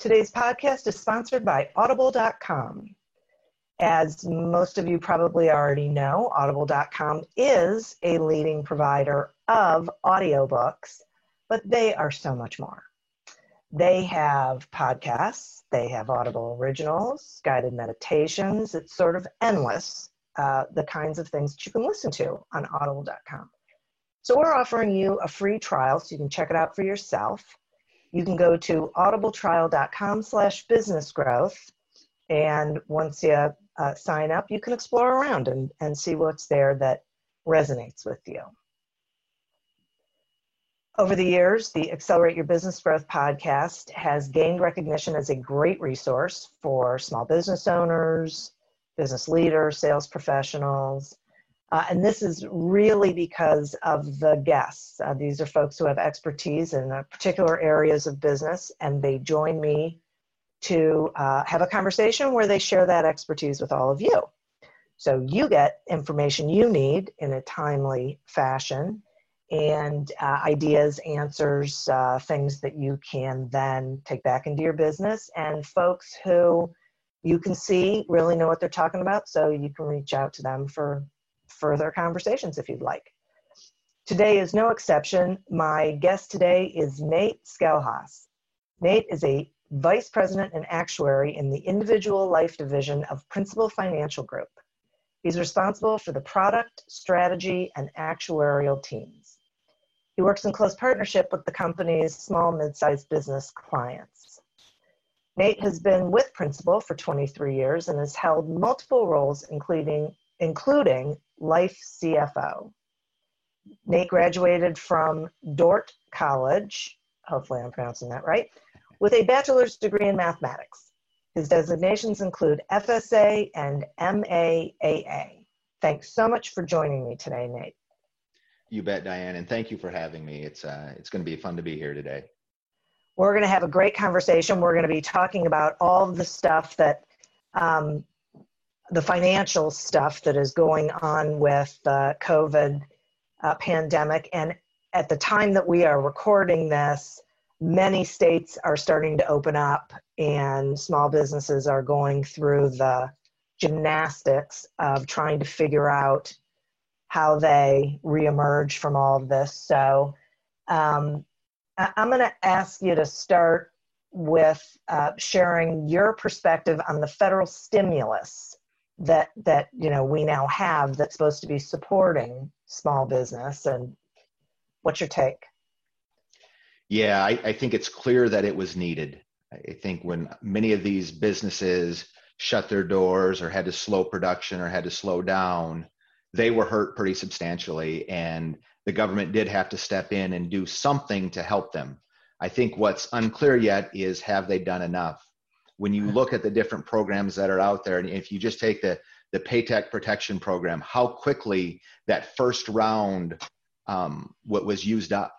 Today's podcast is sponsored by Audible.com. As most of you probably already know, Audible.com is a leading provider of audiobooks, but they are so much more. They have podcasts, they have Audible originals, guided meditations. It's sort of endless, uh, the kinds of things that you can listen to on Audible.com. So, we're offering you a free trial so you can check it out for yourself you can go to audibletrial.com slash business growth. And once you uh, sign up, you can explore around and, and see what's there that resonates with you. Over the years, the Accelerate Your Business Growth podcast has gained recognition as a great resource for small business owners, business leaders, sales professionals, uh, and this is really because of the guests. Uh, these are folks who have expertise in uh, particular areas of business, and they join me to uh, have a conversation where they share that expertise with all of you. So you get information you need in a timely fashion and uh, ideas, answers, uh, things that you can then take back into your business, and folks who you can see really know what they're talking about, so you can reach out to them for further conversations if you'd like. Today is no exception. My guest today is Nate Schelhaas. Nate is a Vice President and Actuary in the Individual Life Division of Principal Financial Group. He's responsible for the product, strategy, and actuarial teams. He works in close partnership with the company's small mid-sized business clients. Nate has been with Principal for 23 years and has held multiple roles, including, including Life CFO. Nate graduated from Dordt College, hopefully I'm pronouncing that right, with a bachelor's degree in mathematics. His designations include FSA and MAAA. Thanks so much for joining me today, Nate. You bet, Diane, and thank you for having me. It's uh, it's going to be fun to be here today. We're going to have a great conversation. We're going to be talking about all the stuff that um, the financial stuff that is going on with the COVID uh, pandemic. And at the time that we are recording this, many states are starting to open up, and small businesses are going through the gymnastics of trying to figure out how they reemerge from all of this. So um, I'm going to ask you to start with uh, sharing your perspective on the federal stimulus that that you know we now have that's supposed to be supporting small business and what's your take yeah I, I, think it's clear that it was needed i think when many of these businesses shut their doors or had to slow production or had to slow down they were hurt pretty substantially and the government did have to step in and do something to help them. I think what's unclear yet is have they done enough? When you look at the different programs that are out there, and if you just take the the Paycheck Protection Program, how quickly that first round um, what was used up,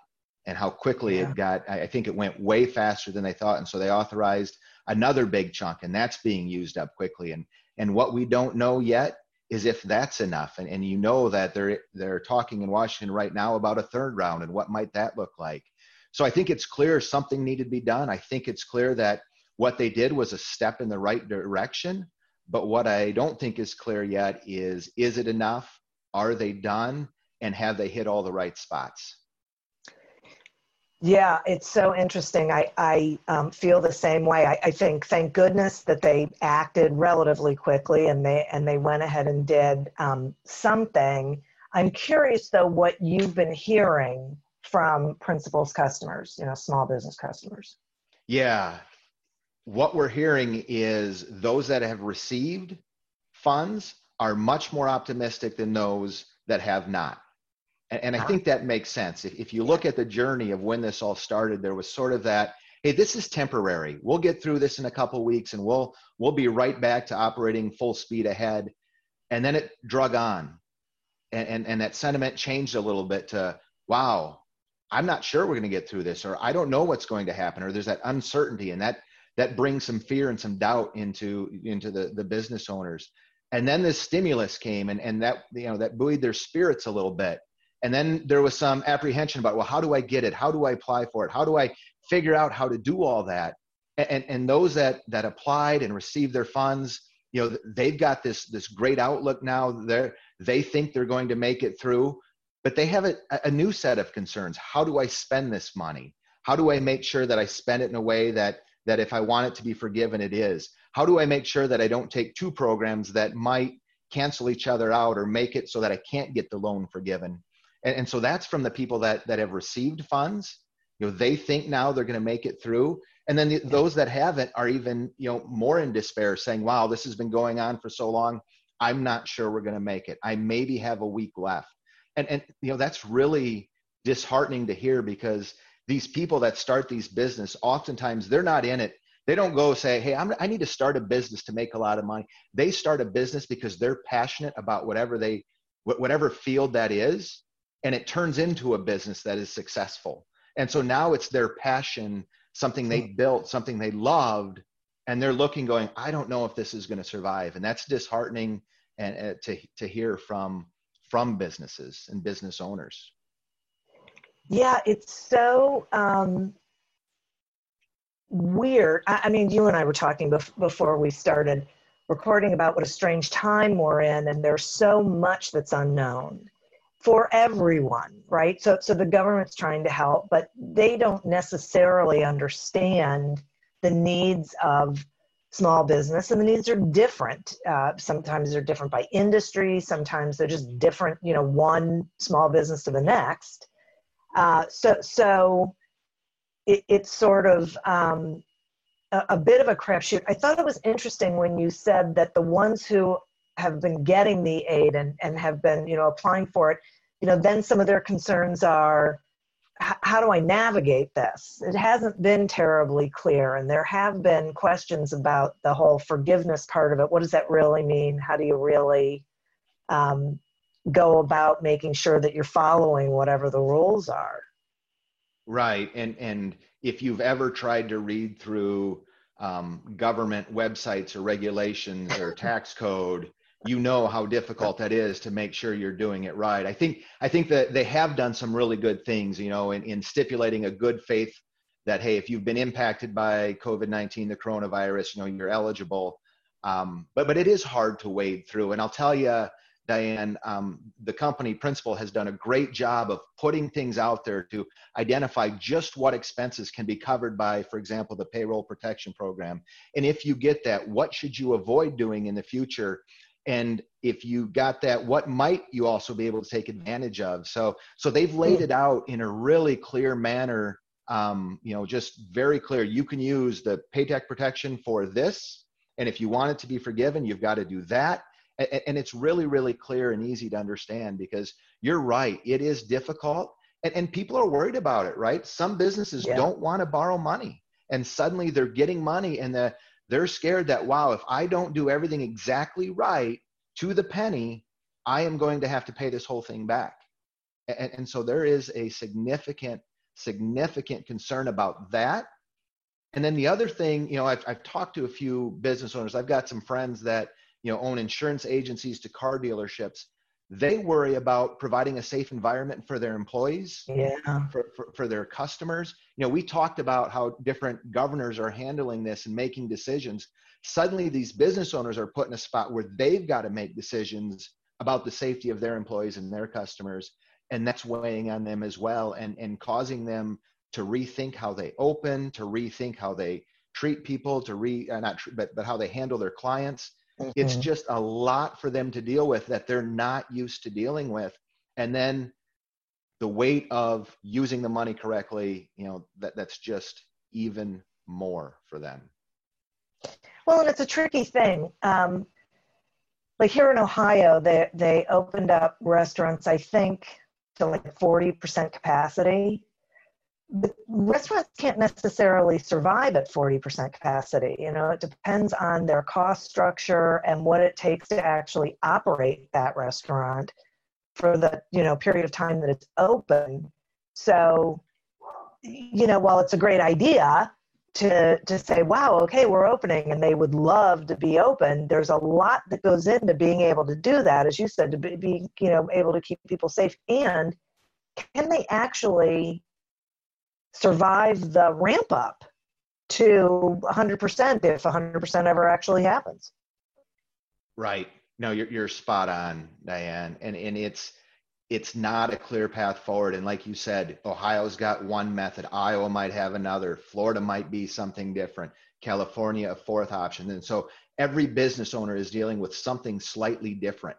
and how quickly yeah. it got. I think it went way faster than they thought, and so they authorized another big chunk, and that's being used up quickly. And and what we don't know yet is if that's enough. And and you know that they're they're talking in Washington right now about a third round, and what might that look like? So I think it's clear something needed to be done. I think it's clear that what they did was a step in the right direction. But what I don't think is clear yet is is it enough? Are they done? And have they hit all the right spots? Yeah, it's so interesting. I, I um, feel the same way. I, I think, thank goodness that they acted relatively quickly and they and they went ahead and did um, something. I'm curious though what you've been hearing from principals customers, you know, small business customers. Yeah, what we're hearing is those that have received funds are much more optimistic than those that have not. And, and I uh-huh. think that makes sense. If, if you look at the journey of when this all started, there was sort of that, hey, this is temporary. We'll get through this in a couple weeks and we'll we'll be right back to operating full speed ahead. And then it drug on. And, and, and that sentiment changed a little bit to, wow, I'm not sure we're going to get through this, or I don't know what's going to happen, or there's that uncertainty, and that that brings some fear and some doubt into into the the business owners. And then this stimulus came, and and that you know that buoyed their spirits a little bit. And then there was some apprehension about, well, how do I get it? How do I apply for it? How do I figure out how to do all that? And and those that that applied and received their funds, you know, they've got this this great outlook now. They they think they're going to make it through but they have a, a new set of concerns how do i spend this money how do i make sure that i spend it in a way that that if i want it to be forgiven it is. How do i make sure that i don't take two programs that might cancel each other out or make it so that i can't get the loan forgiven? And, and so that's from the people that that have received funds. You know they think now they're going to make it through. And then the, those that haven't are even you know more in despair saying wow this has been going on for so long. I'm not sure we're going to make it. I maybe have a week left. And and you know that's really disheartening to hear because these people that start these business oftentimes they're not in it they don't go say hey I'm, i need to start a business to make a lot of money they start a business because they're passionate about whatever they whatever field that is and it turns into a business that is successful and so now it's their passion something they hmm. built something they loved and they're looking going i don't know if this is going to survive and that's disheartening and uh, to to hear from from businesses and business owners? Yeah, it's so um, weird. I, I, mean, you and I were talking bef- before we started recording about what a strange time we're in, and there's so much that's unknown for everyone, right? So, so the government's trying to help, but they don't necessarily understand the needs of small business and the needs are different uh, sometimes they're different by industry sometimes they're just different you know one small business to the next uh, so so it, it's sort of um, a, a, bit of a crapshoot i thought it was interesting when you said that the ones who have been getting the aid and, and have been you know applying for it you know then some of their concerns are how do I navigate this? It hasn't been terribly clear, and there have been questions about the whole forgiveness part of it. What does that really mean? How do you really um, go about making sure that you're following whatever the rules are? Right, and and if you've ever tried to read through um, government websites or regulations or tax code, you know how difficult that is to make sure you're doing it right. I think I think that they have done some really good things, you know, in, in stipulating a good faith that hey, if you've been impacted by COVID-19, the coronavirus, you know, you're eligible. Um, but but it is hard to wade through, and I'll tell you, Diane, um, the company principal has done a great job of putting things out there to identify just what expenses can be covered by, for example, the payroll protection program. And if you get that, what should you avoid doing in the future? and if you got that what might you also be able to take advantage of so so they've laid it out in a really clear manner um, you know just very clear you can use the paycheck protection for this and if you want it to be forgiven you've got to do that and, and it's really really clear and easy to understand because you're right it is difficult and, and people are worried about it right? Some businesses yeah. don't want to borrow money and suddenly they're getting money and the, they're scared that wow if i don't do everything exactly right to the penny i am going to have to pay this whole thing back. And, and so there is a significant significant concern about that. And then the other thing you know I've, I've talked to a few business owners. I've got some friends that you know own insurance agencies to car dealerships they worry about providing a safe environment for their employees yeah. for, for, for, their customers. You know we talked about how different governors are handling this and making decisions. Suddenly these business owners are put in a spot where they've got to make decisions about the safety of their employees and their customers and that's weighing on them as well and and causing them to rethink how they open to rethink how they treat people to re uh, not but but how they handle their clients Mm-hmm. It's just a lot for them to deal with that they're not used to dealing with. And then the weight of using the money correctly, you know, that, that's just even more for them. Well, and it's a tricky thing. Um, like here in Ohio, they, they opened up restaurants, I think, to like 40% capacity restaurants can't necessarily survive at 40% capacity. You know, it depends on their cost structure and what it takes to actually operate that restaurant for the, you know, period of time that it's open. So, you know, while it's a great idea to to say, wow, okay, we're opening and they would love to be open, there's a lot that goes into being able to do that, as you said, to be, be you know, able to keep people safe and can they actually survive the ramp up to 100% if 100% ever actually happens. Right. No, you're, you're spot on, Diane. And, and it's, it's not a clear path forward. And like you said, Ohio's got one method. Iowa might have another. Florida might be something different. California, a fourth option. And so every business owner is dealing with something slightly different.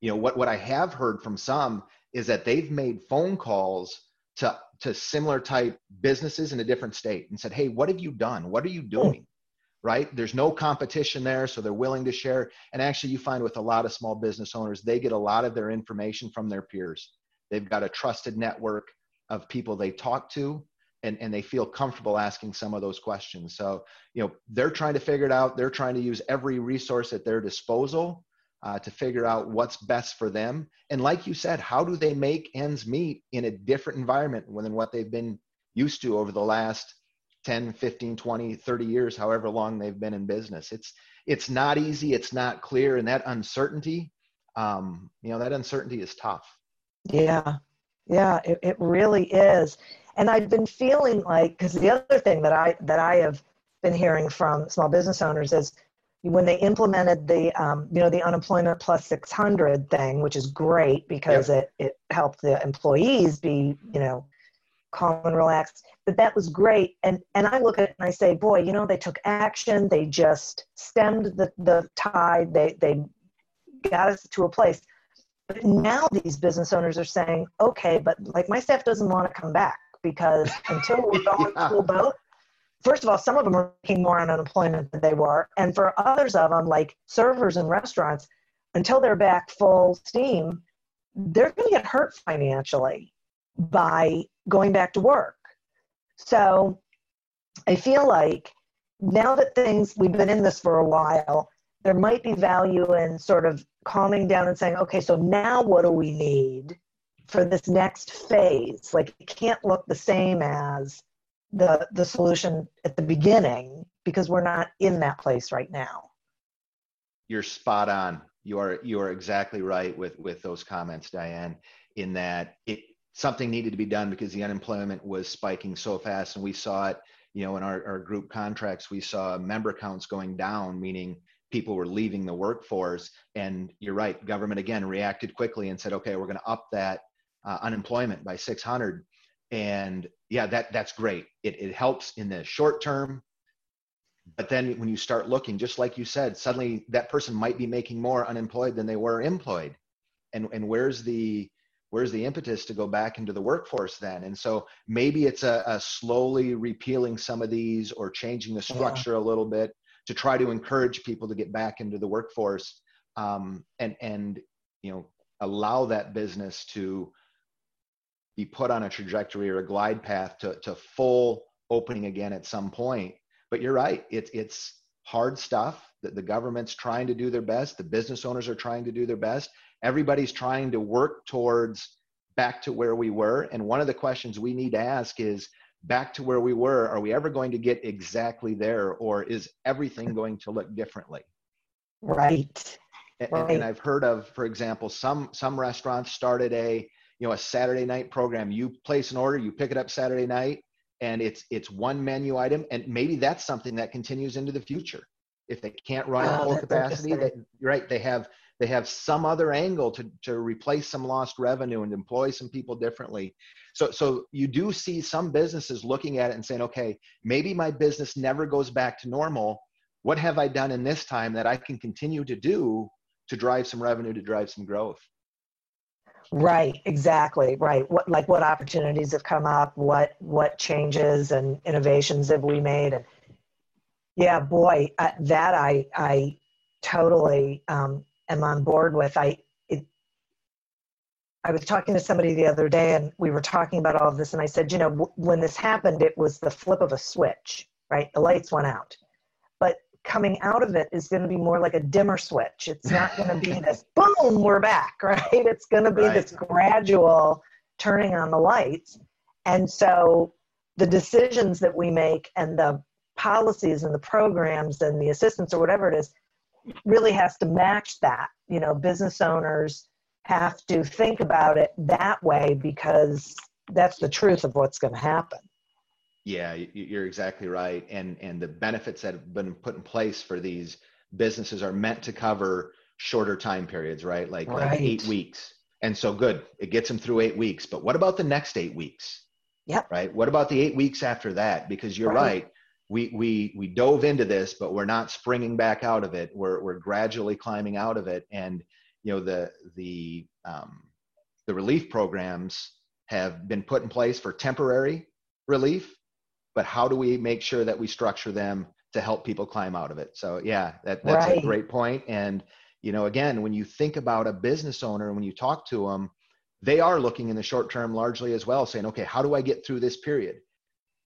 You know, what, what I have heard from some is that they've made phone calls to to similar type businesses in a different state and said, Hey, what have you done? What are you hmm. doing? Right? There's no competition there, so they're willing to share. And actually, you find with a lot of small business owners, they get a lot of their information from their peers. They've got a trusted network of people they talk to and, and they feel comfortable asking some of those questions. So, you know, they're trying to figure it out. They're trying to use every resource at their disposal uh, to figure out what's best for them. And like you said, how do they make ends meet in a different environment than what they've been used to over the last 10, 15, 20, 30 years, however long they've been in business. It's it's not easy, it's not clear, and that uncertainty, um, you know, that uncertainty is tough. Yeah, yeah, it, it really is. And I've been feeling like because the other thing that I that I have been hearing from small business owners is when they implemented the um, you know the unemployment plus 600 thing which is great because yep. it, it helped the employees be you know calm and relaxed but that was great and and i look at it and i say boy you know they took action they just stemmed the, the tide they they got us to a place but now these business owners are saying okay but like my staff doesn't want to come back because until we're all yeah. full boat first of all, some of them are making more on unemployment than they were. And for others of them, like servers and restaurants, until they're back full steam, they're going to get hurt financially by going back to work. So I feel like now that things, we've been in this for a while, there might be value in sort of calming down and saying, okay, so now what do we need for this next phase? Like it can't look the same as the the solution at the beginning because we're not in that place right now. You're spot on. You are you are exactly right with with those comments diane in that it something needed to be done because the unemployment was spiking so fast. And we saw it you know in our, our group contracts we saw member counts going down meaning people were leaving the workforce. And you're right government again reacted quickly and said okay we're going to up that uh, unemployment by 600 and yeah that that's great. It, it helps in the short term but then when you start looking just like you said suddenly that person might be making more unemployed than they were employed. And and where's the where's the impetus to go back into the workforce then? And so maybe it's a, a slowly repealing some of these or changing the structure yeah. a little bit to try to encourage people to get back into the workforce um, and and you know allow that business to be put on a trajectory or a glide path to, to full opening again at some point. But you're right, it's it's hard stuff that the government's trying to do their best, the business owners are trying to do their best. Everybody's trying to work towards back to where we were. And one of the questions we need to ask is back to where we were, are we ever going to get exactly there or is everything going to look differently? Right. And, right. and I've heard of, for example, some some restaurants started a you know a Saturday night program. You place an order, you pick it up Saturday night, and it's it's one menu item, and maybe that's something that continues into the future. If they can't run at oh, full capacity, they, right? They have they have some other angle to to replace some lost revenue and employ some people differently. So so you do see some businesses looking at it and saying, okay, maybe my business never goes back to normal. What have I done in this time that I can continue to do to drive some revenue to drive some growth right exactly right. What like what opportunities have come up what what changes and innovations have we made and yeah boy uh, that i i totally um, am on board with. I it, i was talking to somebody the other day and we were talking about all of this and i said you know w- when this happened it was the flip of a switch right? The lights went out coming out of it is going to be more like a dimmer switch. It's not going to be this boom, we're back, right? It's going to be right. this gradual turning on the lights. And so the decisions that we make and the policies and the programs and the assistance or whatever it is really has to match that. You know, business owners have to think about it that way because that's the truth of what's going to happen. Yeah, you're exactly right. And and the benefits that have been put in place for these businesses are meant to cover shorter time periods, right? Like right. like eight weeks. And so good, it gets them through eight weeks. But what about the next eight weeks? Yeah. Right. What about the eight weeks after that? Because you're right. right. We we we dove into this, but we're not springing back out of it. We're we're gradually climbing out of it. And you know the the um, the relief programs have been put in place for temporary relief but how do we make sure that we structure them to help people climb out of it so yeah that, that's right. a great point and you know again when you think about a business owner and when you talk to them they are looking in the short term largely as well saying okay how do i get through this period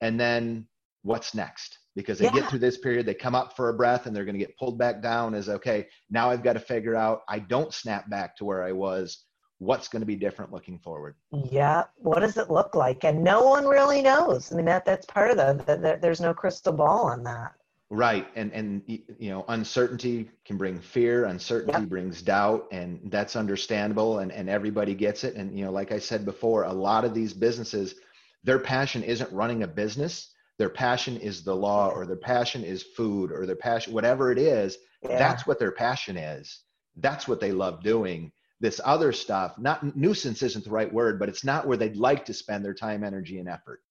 and then what's next because they yeah. get through this period they come up for a breath and they're going to get pulled back down as okay now i've got to figure out i don't snap back to where i was what's going to be different looking forward. Yeah what does it look like? And no one really knows. I mean that that's part of the, the, the there's no crystal ball on that. Right and and you know uncertainty can bring fear uncertainty yep. brings doubt and that's understandable and and everybody gets it and you know like i said before a lot of these businesses their passion isn't running a business. Their passion is the law or their passion is food or their passion whatever it is yeah. that's what their passion is. That's what they love doing this other stuff. Not nuisance isn't the right word but it's not where they'd like to spend their time energy and effort.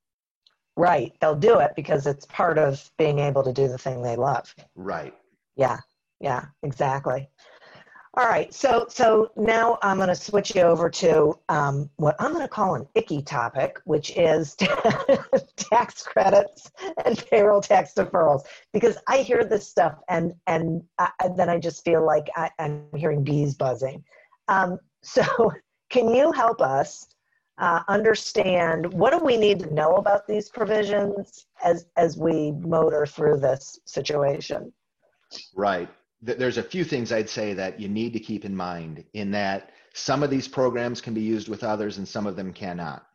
Right. They'll do it because it's part of being able to do the thing they love. Right. Yeah. Yeah exactly. All right. So so now i'm going to switch you over to um, what i'm going to call an icky topic which is tax credits and payroll tax deferrals. Because i hear this stuff and and I, then i just feel like I, i'm hearing bees buzzing um, so, can you help us uh, understand what do we need to know about these provisions as as we motor through this situation? Right. There's a few things I'd say that you need to keep in mind. In that some of these programs can be used with others, and some of them cannot.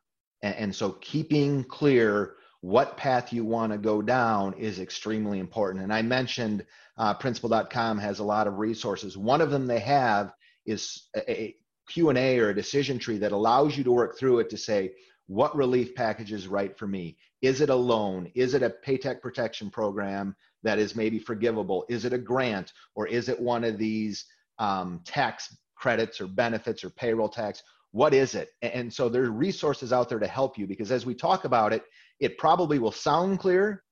And, and so, keeping clear what path you want to go down is extremely important. And I mentioned uh, Principal.com has a lot of resources. One of them they have is a, Q&A or a decision tree that allows you to work through it to say, what relief package is right for me? Is it a loan? Is it a paycheck protection program that is maybe forgivable? Is it a grant? Or is it one of these um, tax credits or benefits or payroll tax? What is it? And so there's resources out there to help you because as we talk about it, it probably will sound clear,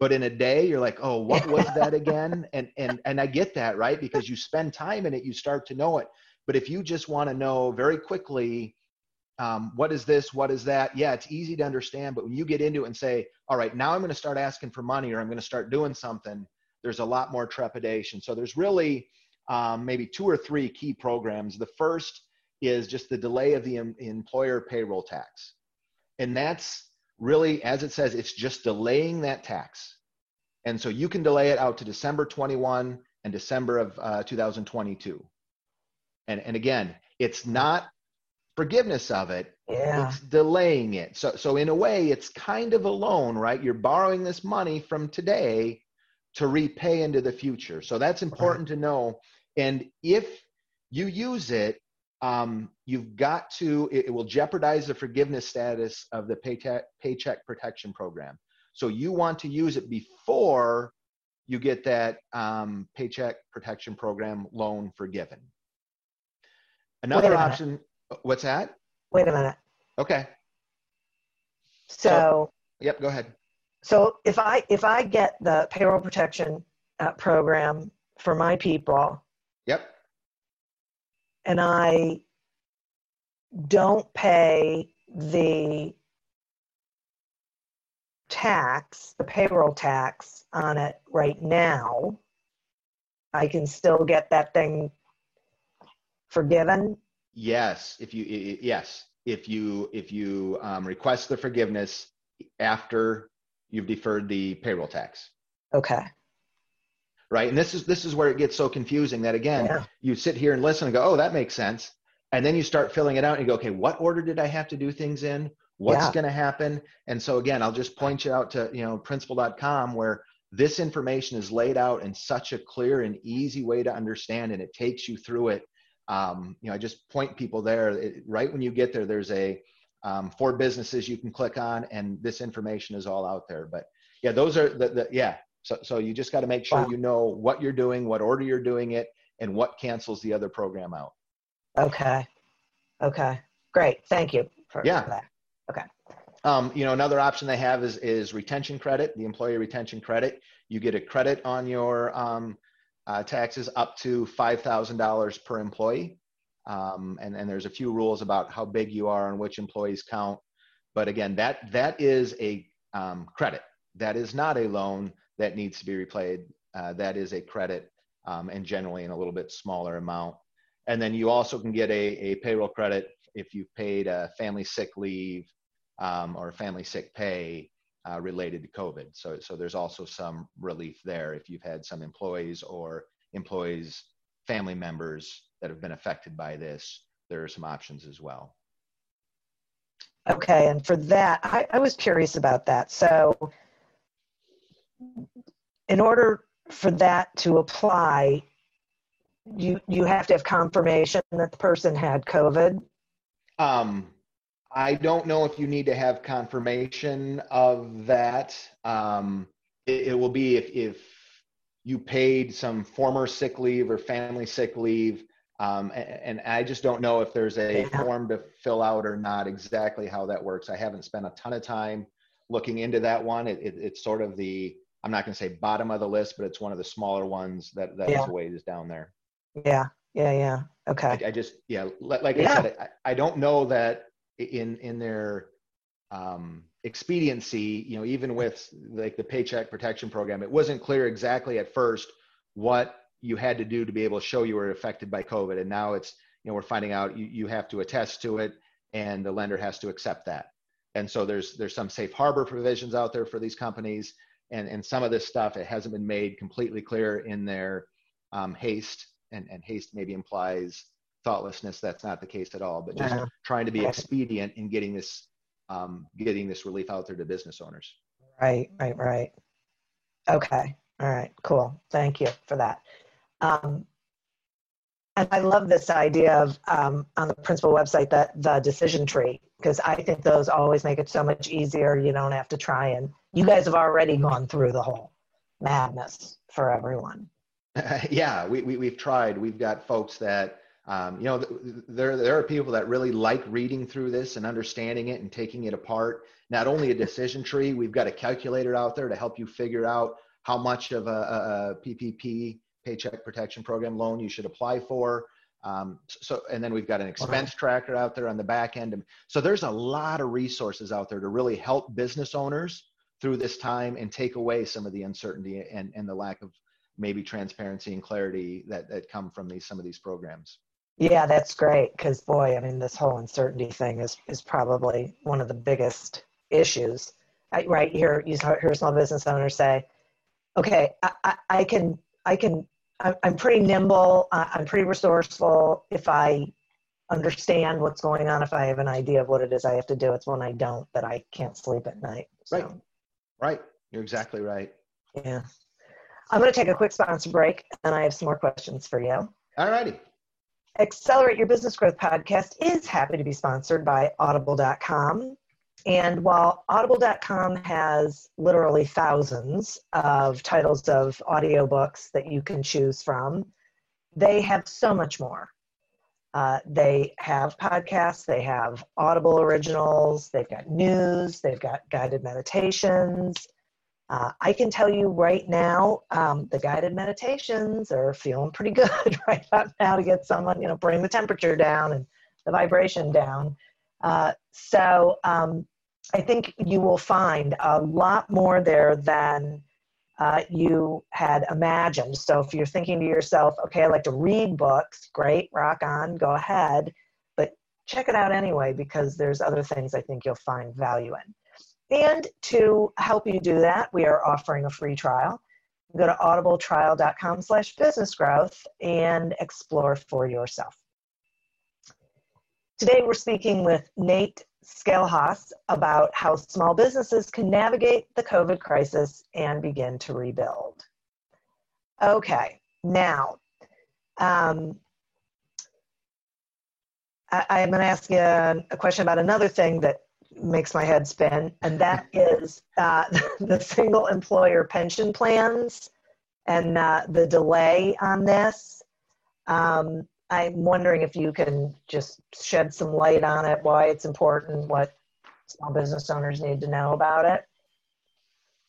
but in a day you're like oh what was that again? And and and i get that right? Because you spend time in it you start to know it. But if you just want to know very quickly um, what is this what is that yeah it's easy to understand. But when you get into it and say all right now i'm going to start asking for money or i'm going to start doing something there's a lot more trepidation. So there's really um, maybe two or three key programs. The first is just the delay of the em- employer payroll tax. And that's really, as it says, it's just delaying that tax. And so you can delay it out to December 21 and December of uh, 2022. And, and again, it's not forgiveness of it, Yeah. it's delaying it. So, so in a way, it's kind of a loan, right? You're borrowing this money from today to repay into the future. So that's important to know. And if you use it, um, you've got to, it, it will jeopardize the forgiveness status of the paycheck, paycheck protection program. So you want to use it before you get that um, paycheck protection program loan forgiven. Another option, what's that? Wait a minute. Okay. So, Yep, go ahead. so if I if I get the payroll protection uh, program for my people Yep. And I don't pay the tax, the payroll tax on it right now, I can still get that thing forgiven. Yes, if you yes, if you if you um, request the forgiveness after you've deferred the payroll tax, Okay. Right? And this is this is where it gets so confusing that again, Yeah. you sit here and listen and go, oh, that makes sense, and then you start filling it out and you go, okay, what order did I have to do things in? What's Yeah. going to happen? And so again, I'll just point you out to you know principal.com where this information is laid out in such a clear and easy way to understand, and it takes you through it. Um, you know, I just point people there. It, right when you get there, there's a um, for businesses you can click on, and this information is all out there. But yeah, those are the, the yeah. So so you just got to make sure Wow. you know what you're doing, what order you're doing it, and what cancels the other program out. Okay. Okay. Great. Thank you for, Yeah. for that. Um, you know, another option they have is is retention credit, the employee retention credit. You get a credit on your um, uh, taxes up to five thousand dollars per employee, um, and and there's a few rules about how big you are and which employees count. But again, that that is a um, credit. That is not a loan that needs to be replayed, Uh, that is a credit, um, and generally in a little bit smaller amount. And then you also can get a, a payroll credit if you've paid a family sick leave um, or family sick pay uh, related to COVID. So, so there's also some relief there if you've had some employees or employees, family members that have been affected by this. There are some options as well. Okay. And for that, I, I was curious about that. So, in order for that to apply, you you have to have confirmation that the person had COVID. Um, I don't know if you need to have confirmation of that. Um, it, it will be if, if you paid some former sick leave or family sick leave. Um, a- and, I just don't know if there's a Yeah. form to fill out or not exactly how that works. I haven't spent a ton of time looking into that one. It, it, it's sort of the, I'm not going to say bottom of the list, but it's one of the smaller ones that, that is Yeah. ways down there. Yeah. Yeah. Yeah. Okay. I just yeah, like, like Yeah. I said, I, I don't know that in in their um, expediency, you know, even with like the Paycheck Protection Program, it wasn't clear exactly at first what you had to do to be able to show you were affected by COVID, and now it's you know we're finding out you, you have to attest to it, and the lender has to accept that. And so there's there's some safe harbor provisions out there for these companies, and and some of this stuff it hasn't been made completely clear in their um, haste and, and haste maybe implies thoughtlessness. That's not the case at all, but just Yeah. trying to be expedient in getting this um, getting this relief out there to business owners. Right. Right. Right. Okay. All right. Cool. Thank you for that. Um, and I love this idea of um, on the principal website that the decision tree because I think those always make it so much easier. You don't have to try and you guys have already gone through the whole madness for everyone. yeah, we, we we've tried. We've got folks that um, you know th- there there are people that really like reading through this and understanding it and taking it apart. Not only a decision tree, we've got a calculator out there to help you figure out how much of a, a, a PPP Paycheck Protection Program loan you should apply for. Um, so and then we've got an expense tracker out there on the back end. So there's a lot of resources out there to really help business owners through this time and take away some of the uncertainty and, and the lack of maybe transparency and clarity that that come from these some of these programs. Yeah, that's great because boy, I mean, this whole uncertainty thing is is probably one of the biggest issues. I, right here, you hear small business owners say, "Okay, I, I, I can, I can, I'm pretty nimble. I'm pretty resourceful. If I understand what's going on, if I have an idea of what it is I have to do, it's when I don't that I can't sleep at night." So, right, right. You're exactly right. Yeah. I'm going to take a quick sponsor break, and I have some more questions for you. All righty. Accelerate Your Business Growth podcast is happy to be sponsored by Audible.com. And while Audible.com has literally thousands of titles of audiobooks that you can choose from, they have so much more. Uh, they have podcasts, they have Audible originals, they've got news, they've got guided meditations, uh, I can tell you right now, um, the guided meditations are feeling pretty good right about now to get someone, you know, bring the temperature down and the vibration down. Uh, so um, I think you will find a lot more there than uh, you had imagined. So if you're thinking to yourself, okay, I like to read books, great, rock on, go ahead. But check it out anyway because there's other things I think you'll find value in. And to help you do that, we are offering a free trial. Go to audibletrial.com slash business growth and explore for yourself. Today we're speaking with Nate Schelhaas about how small businesses can navigate the COVID crisis and begin to rebuild. Okay, now um, I, am going to ask you a question about another thing that makes my head spin, and that is uh, the single employer pension plans and uh, the delay on this. Um, I'm wondering if you can just shed some light on it, why it's important, what small business owners need to know about it.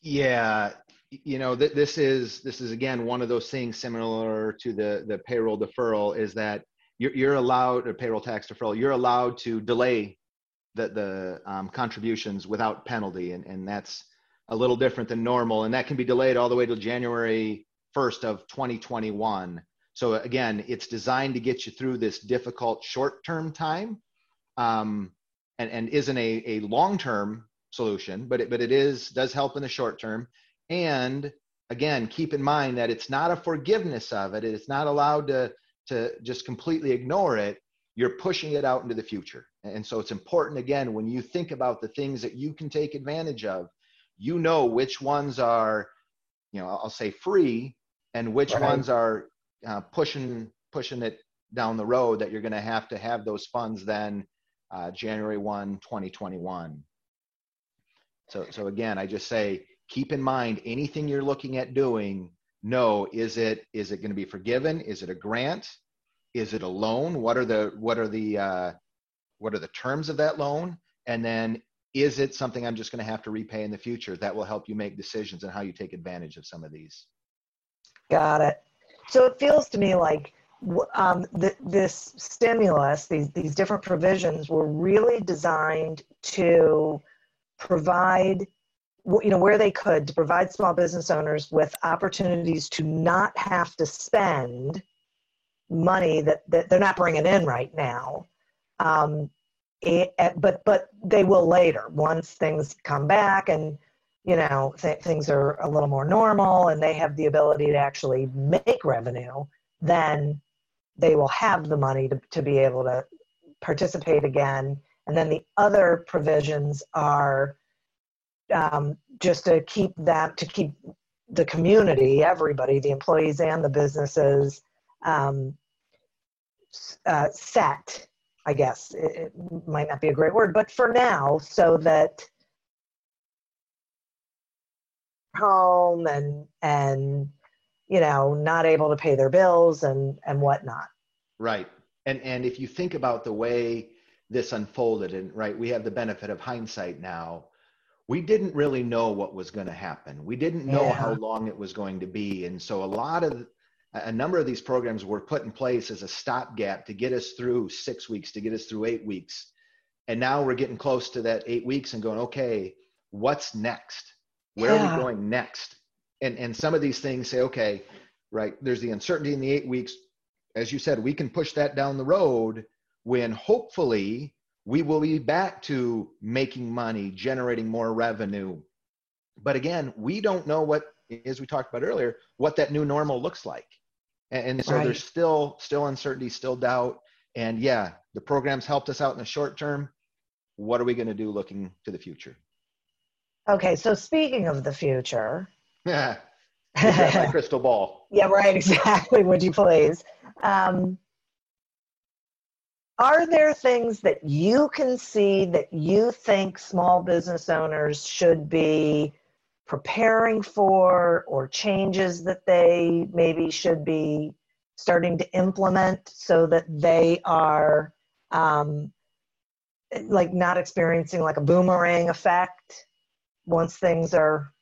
Yeah, you know th- this is this is again one of those things similar to the the payroll deferral is that you're, you're allowed or payroll tax deferral you're allowed to delay the the um, contributions without penalty, and and that's a little different than normal, and that can be delayed all the way to January 1st of 2021. So again, it's designed to get you through this difficult short-term time, um, and and isn't a a long-term solution, but it but it is does help in the short term, and again, keep in mind that it's not a forgiveness of it. It's not allowed to to just completely ignore it you're pushing it out into the future. And so it's important, again, when you think about the things that you can take advantage of, you know which ones are, you know, I'll say free and which right. ones are uh, pushing pushing it down the road that you're going to have to have those funds then uh, January 1, 2021. So, so again, I just say, keep in mind anything you're looking at doing, No, is it, is it going to be forgiven? Is it a grant? is it a loan what are the what are the uh, what are the terms of that loan and then is it something i'm just going to have to repay in the future that will help you make decisions and how you take advantage of some of these got it so it feels to me like um, th- this stimulus these, these different provisions were really designed to provide you know where they could to provide small business owners with opportunities to not have to spend money that, that they're not bringing in right now. Um, it, but but they will later once things come back and you know th- things are a little more normal and they have the ability to actually make revenue then they will have the money to, to be able to participate again. And then the other provisions are um, just to keep that to keep the community everybody the employees and the businesses um, uh, set, I guess. It, it might not be a great word, but for now, so that home and and you know not able to pay their bills and and whatnot. Right, and and if you think about the way this unfolded, and right, we have the benefit of hindsight now. We didn't really know what was going to happen. We didn't know yeah. how long it was going to be, and so a lot of a number of these programs were put in place as a stopgap to get us through six weeks, to get us through eight weeks. And now we're getting close to that eight weeks and going, okay, what's next? Where yeah. are we going next? And, and some of these things say, okay, right? There's the uncertainty in the eight weeks. As you said, we can push that down the road when hopefully we will be back to making money, generating more revenue. But again, we don't know what, as we talked about earlier, what that new normal looks like. And, and so right. there's still still uncertainty, still doubt. And yeah, the programs helped us out in the short term. What are we going to do looking to the future? Okay, so speaking of the future, yeah, my crystal ball. Yeah, right. Exactly. Would you please? Um, are there things that you can see that you think small business owners should be preparing for or changes that they maybe should be starting to implement so that they are um, like not experiencing like a boomerang effect once things are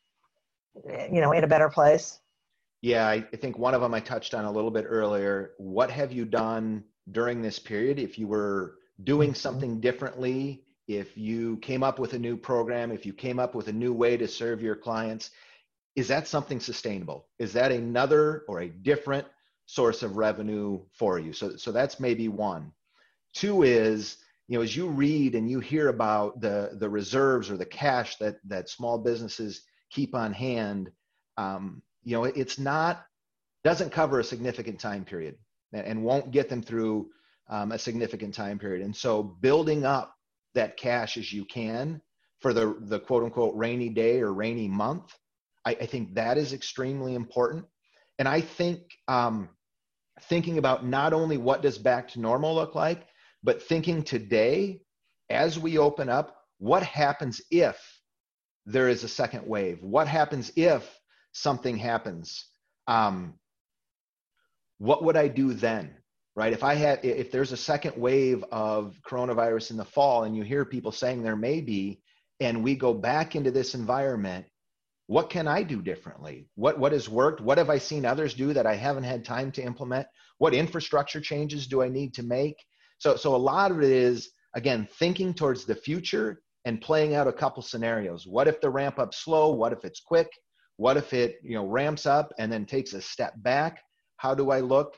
you know in a better place? Yeah I, I think one of them i touched on a little bit earlier. What have you done during this period? If you were doing mm-hmm. something differently if you came up with a new program if you came up with a new way to serve your clients is that something sustainable? Is that another or a different source of revenue for you? So so that's maybe one. Two is you know as you read and you hear about the the reserves or the cash that that small businesses keep on hand um, you know it's not doesn't cover a significant time period and won't get them through um, a significant time period. And so building up that cash as you can for the, the quote unquote rainy day or rainy month, I, I think that is extremely important. And I think um, thinking about not only what does back to normal look like, but thinking today as we open up, what happens if there is a second wave? What happens if something happens? Um, what would I do then? Right? If I had, if there's a second wave of coronavirus in the fall and you hear people saying there may be, and we go back into this environment, what can I do differently? What, what has worked? What have I seen others do that I haven't had time to implement? What infrastructure changes do I need to make? So, so a lot of it is, again, thinking towards the future and playing out a couple scenarios. What if the ramp up slow? What if it's quick? What if it, you know, ramps up and then takes a step back? How do I look?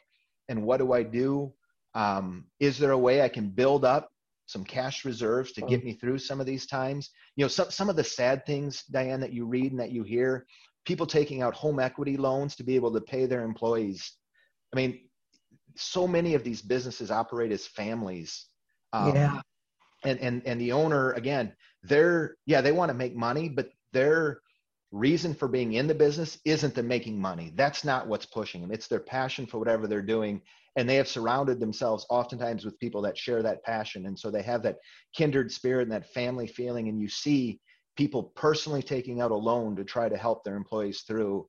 And what do I do? Um, is there a way I can build up some cash reserves to get mm. me through some of these times? You know, some, some of the sad things, Diane, that you read and that you hear, people taking out home equity loans to be able to pay their employees. I mean, so many of these businesses operate as families. Um, yeah. And, and, and the owner, again, they're, yeah, they want to make money, but they're, reason for being in the business isn't the making money. That's not what's pushing them. It's their passion for whatever they're doing. And they have surrounded themselves oftentimes with people that share that passion. And so they have that kindred spirit and that family feeling. And you see people personally taking out a loan to try to help their employees through.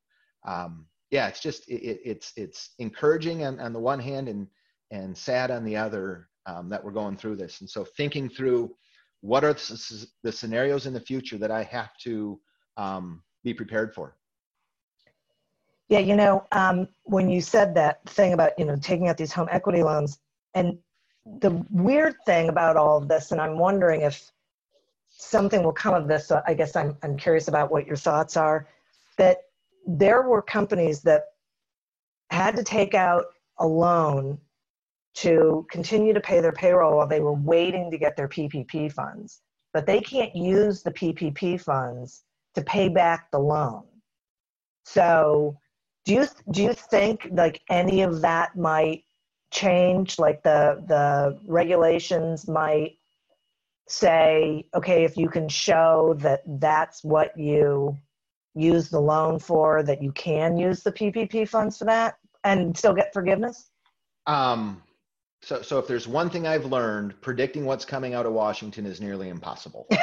Um, yeah, it's just, it, it's, it's encouraging on, on the one hand and, and sad on the other um, that we're going through this. And so thinking through what are the, the scenarios in the future that I have to um, be prepared for. Yeah, you know, um, when you said that thing about you know taking out these home equity loans, and the weird thing about all of this, and I'm wondering if something will come of this. So I guess I'm I'm curious about what your thoughts are. That there were companies that had to take out a loan to continue to pay their payroll while they were waiting to get their PPP funds, but they can't use the PPP funds to pay back the loan. So, do you do you think like any of that might change? Like the the regulations might say, okay, if you can show that that's what you use the loan for, that you can use the PPP funds for that and still get forgiveness? Um, so, so if there's one thing I've learned, predicting what's coming out of Washington is nearly impossible.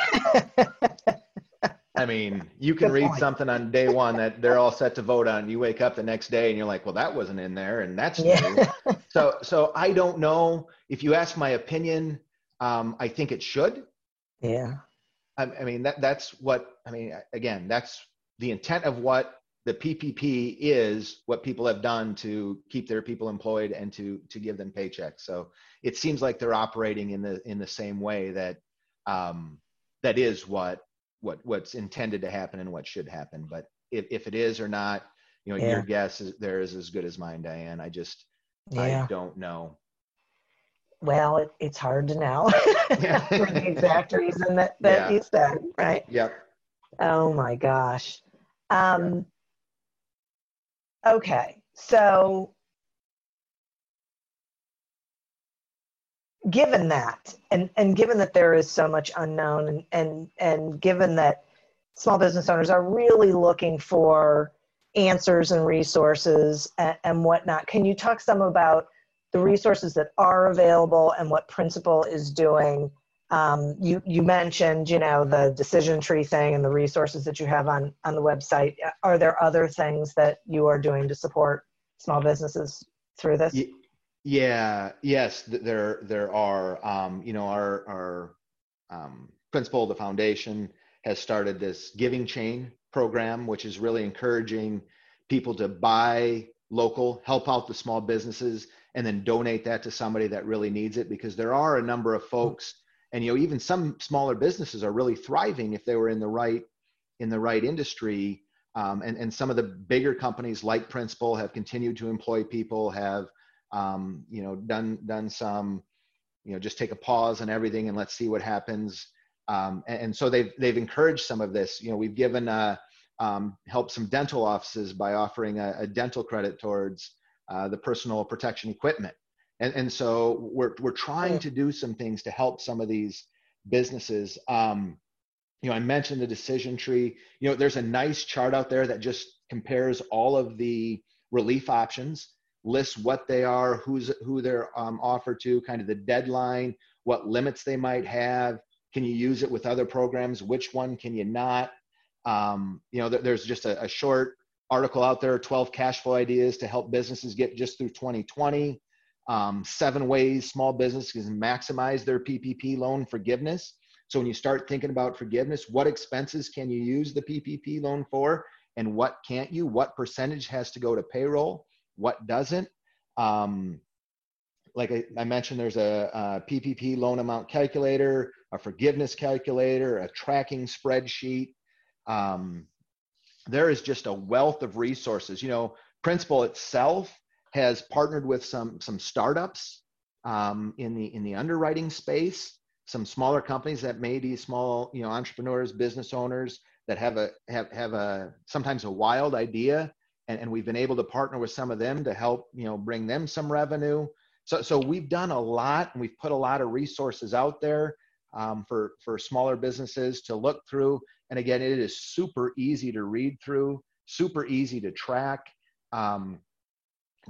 I mean, you can Good read point. something on day one that they're all set to vote on. You wake up the next day and you're like, well, that wasn't in there, and that's yeah. new. so, so I don't know. If you ask my opinion, um, I think it should. Yeah. I, I mean, that that's what I mean. Again, that's the intent of what the PPP is. What people have done to keep their people employed and to to give them paychecks. So it seems like they're operating in the in the same way that um, that is what what what's intended to happen and what should happen. But if, if it is or not, you know, yeah. your guess is there is as good as mine, Diane. I just yeah. I don't know. Well, it, it's hard to know for the exact reason that, that you said, right? Yep. Oh my gosh. Um, okay, so given that, and, and given that there is so much unknown, and, and, and given that small business owners are really looking for answers and resources and, and whatnot, can you talk some about the resources that are available and what Principal is doing um, you you mentioned you know the decision tree thing and the resources that you have on on the website. Are there other things that you are doing to support small businesses through this? Yeah. Yes. There there are. Um, you know our our um, principal the foundation has started this giving chain program, which is really encouraging people to buy local, help out the small businesses, and then donate that to somebody that really needs it. Because there are a number of folks and you know even some smaller businesses are really thriving if they were in the right in the right industry. Um, and, and some of the bigger companies like principal have continued to employ people have um, you know done done some you know just take a pause on everything and let's see what happens. Um, and, and, so they've they've encouraged some of this. You know we've given uh, um, help some dental offices by offering a, a dental credit towards uh, the personal protection equipment and and so we're we're trying to do some things to help some of these businesses. Um, you know i mentioned the decision tree. You know there's a nice chart out there that just compares all of the relief options lists what they are who's who they're um, offered to kind of the deadline what limits they might have. Can you use it with other programs? Which one can you not? Um, you know there's just a, a short article out there 12 cash flow ideas to help businesses get just through 2020 um, seven ways small businesses can maximize their PPP loan forgiveness. So when you start thinking about forgiveness, what expenses can you use the PPP loan for, and what can't you? What percentage has to go to payroll? What doesn't? Um, like I, I, mentioned, there's a, a, PPP loan amount calculator, a forgiveness calculator, a tracking spreadsheet. Um, there is just a wealth of resources. You know, Principal itself has partnered with some some startups um, in the in the underwriting space, some smaller companies that may be small, you know, entrepreneurs, business owners that have a have have a sometimes a wild idea, and, and we've been able to partner with some of them to help you know bring them some revenue. So so we've done a lot, and we've put a lot of resources out there um, for for smaller businesses to look through. And again, it is super easy to read through, super easy to track. Um,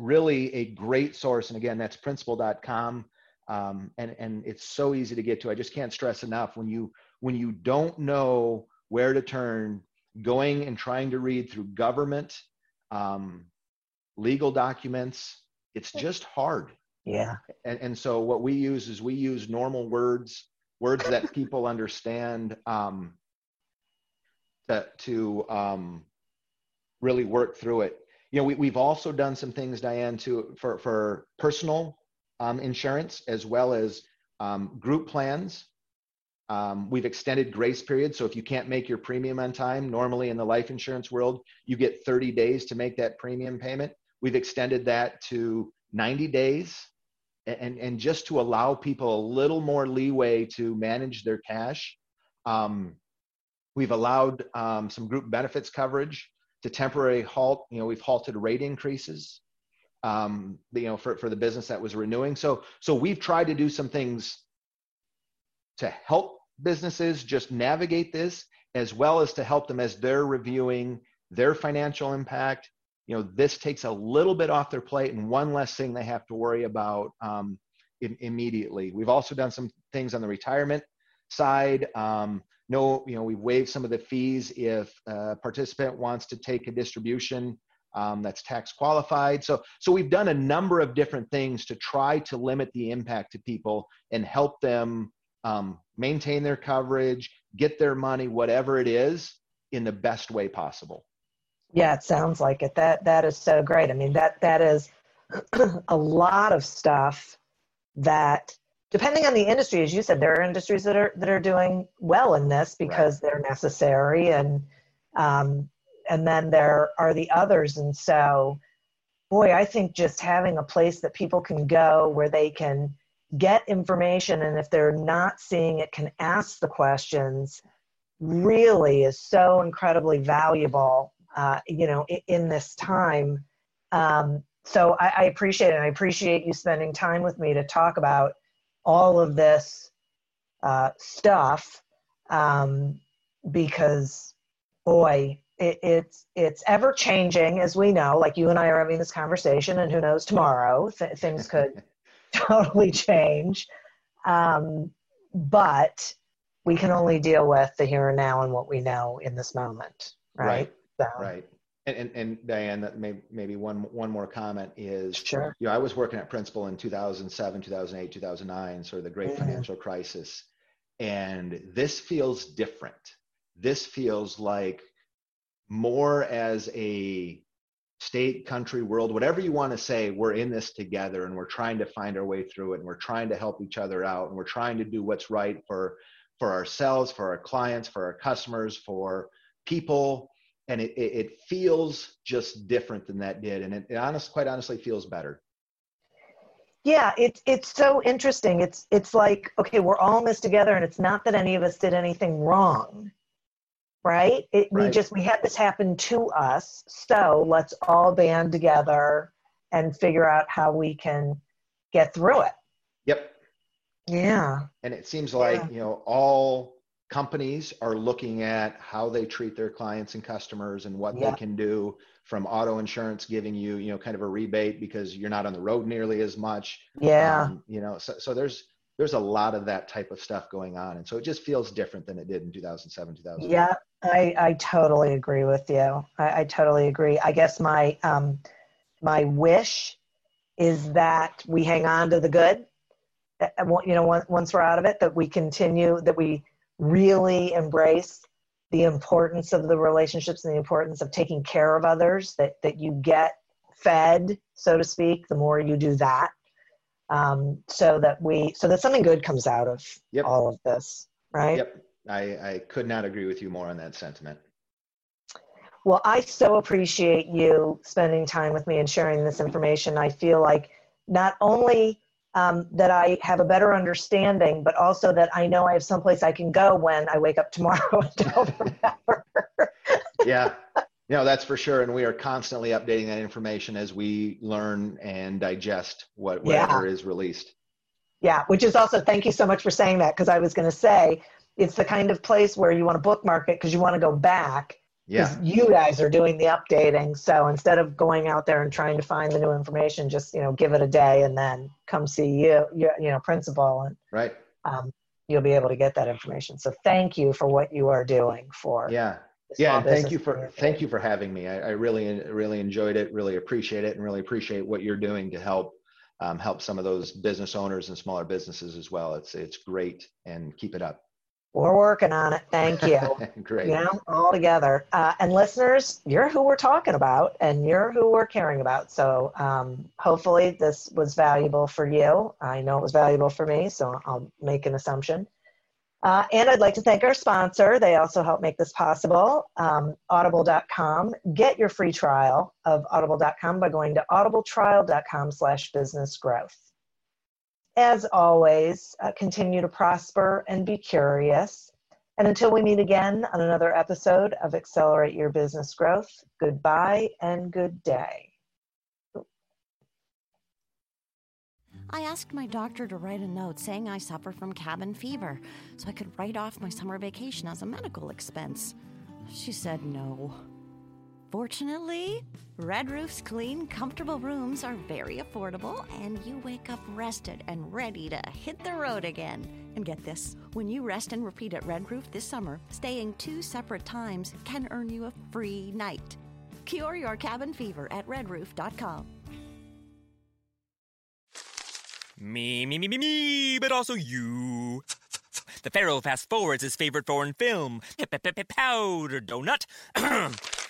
really a great source. And again, that's principal.com. Um, and, and it's so easy to get to. I just can't stress enough when you, when you don't know where to turn, going and trying to read through government, um, legal documents, it's just hard. Yeah. And, and so what we use is we use normal words, words that people understand um, to, to um, really work through it you know, we, we've also done some things, Diane, to for for personal um, insurance as well as um, group plans. Um, we've extended grace periods, so if you can't make your premium on time, normally in the life insurance world, you get 30 days to make that premium payment. We've extended that to 90 days, and and just to allow people a little more leeway to manage their cash. Um, we've allowed um, some group benefits coverage to temporary halt. You know, we've halted rate increases. Um, you know, for, for the business that was renewing. So so we've tried to do some things to help businesses just navigate this, as well as to help them as they're reviewing their financial impact. You know, this takes a little bit off their plate and one less thing they have to worry about um, in, immediately. We've also done some things on the retirement side. Um, no, you know, we've waived some of the fees if a participant wants to take a distribution um, that's tax qualified. So, so we've done a number of different things to try to limit the impact to people and help them um, maintain their coverage, get their money, whatever it is, in the best way possible. Yeah, it sounds like it. That that is so great. I mean, that that is a lot of stuff that depending on the industry, as you said, there are industries that are that are doing well in this because right. they're necessary and um, and then there are the others. And so, boy, I think just having a place that people can go where they can get information and if they're not seeing it, can ask the questions really is so incredibly valuable, uh, you know, in, in this time. Um, so I, I appreciate it. I appreciate you spending time with me to talk about all of this uh, stuff um, because, boy, it, it's it's ever changing, as we know. Like you and I are having this conversation, and who knows tomorrow th- things could totally change. Um, but we can only deal with the here and now and what we know in this moment, right? Right. So. Right. And, and, and Diane, that may, maybe one one more comment is, sure. You know, I was working at Principal in 2007, 2008, 2009, sort of the great mm-hmm. financial crisis, and this feels different. This feels like more as a state, country, world, whatever you want to say, we're in this together and we're trying to find our way through it and we're trying to help each other out and we're trying to do what's right for for ourselves, for our clients, for our customers, for people. And it, it, it feels just different than that did. And it, it honest, quite honestly feels better. Yeah, it's it's so interesting. It's it's like, okay, we're all in this together and it's not that any of us did anything wrong right? It, right? We just we had this happen to us, so let's all band together and figure out how we can get through it. Yep. Yeah. And it seems like yeah. you know all companies are looking at how they treat their clients and customers and what they can do from auto insurance giving you you know kind of a rebate because you're not on the road nearly as much yeah um, you know so, so there's there's a lot of that type of stuff going on and so it just feels different than it did in 2007 2008 yeah I, I totally agree with you. I, I totally agree. I guess my um, my wish is that we hang on to the good. You know, once we're out of it, that we continue, that we really embrace the importance of the relationships and the importance of taking care of others. That that you get fed, so to speak, the more you do that. Um, so that we, so that something good comes out of yep. all of this, right? Yep. I, I could not agree with you more on that sentiment. Well, I so appreciate you spending time with me and sharing this information. I feel like not only um, that I have a better understanding, but also that I know I have someplace I can go when I wake up tomorrow and don't remember. yeah, no, that's for sure. And we are constantly updating that information as we learn and digest what whatever yeah. is released. Yeah, which is also thank you so much for saying that because I was going to say it's the kind of place where you want to bookmark it because you want to go back. Yeah. You guys are doing the updating. So instead of going out there and trying to find the new information, just, you know, give it a day and then come see you, you, you know, principal and right. Um, you'll be able to get that information. So thank you for what you are doing for. Yeah. Yeah. Thank you for, community. thank you for having me. I, I, really, really enjoyed it, really appreciate it and really appreciate what you're doing to help, um, help some of those business owners and smaller businesses as well. It's, it's great and keep it up. We're working on it. Thank you. Great. You know, all together. Uh, and listeners, you're who we're talking about and you're who we're caring about. So um, hopefully this was valuable for you. I know it was valuable for me, so I'll make an assumption. Uh, and I'd like to thank our sponsor. They also help make this possible, um, audible.com. Get your free trial of audible.com by going to audibletrial.com slash business growth as always, uh, continue to prosper and be curious. And until we meet again on another episode of Accelerate Your Business Growth, goodbye and good day. I asked my doctor to write a note saying I suffer from cabin fever so I could write off my summer vacation as a medical expense. She said no. Fortunately, Red Roof's clean, comfortable rooms are very affordable, and you wake up rested and ready to hit the road again. And get this when you rest and repeat at Red Roof this summer, staying two separate times can earn you a free night. Cure your cabin fever at redroof.com. Me, me, me, me, me, but also you. The Pharaoh fast forwards his favorite foreign film, Powder Donut.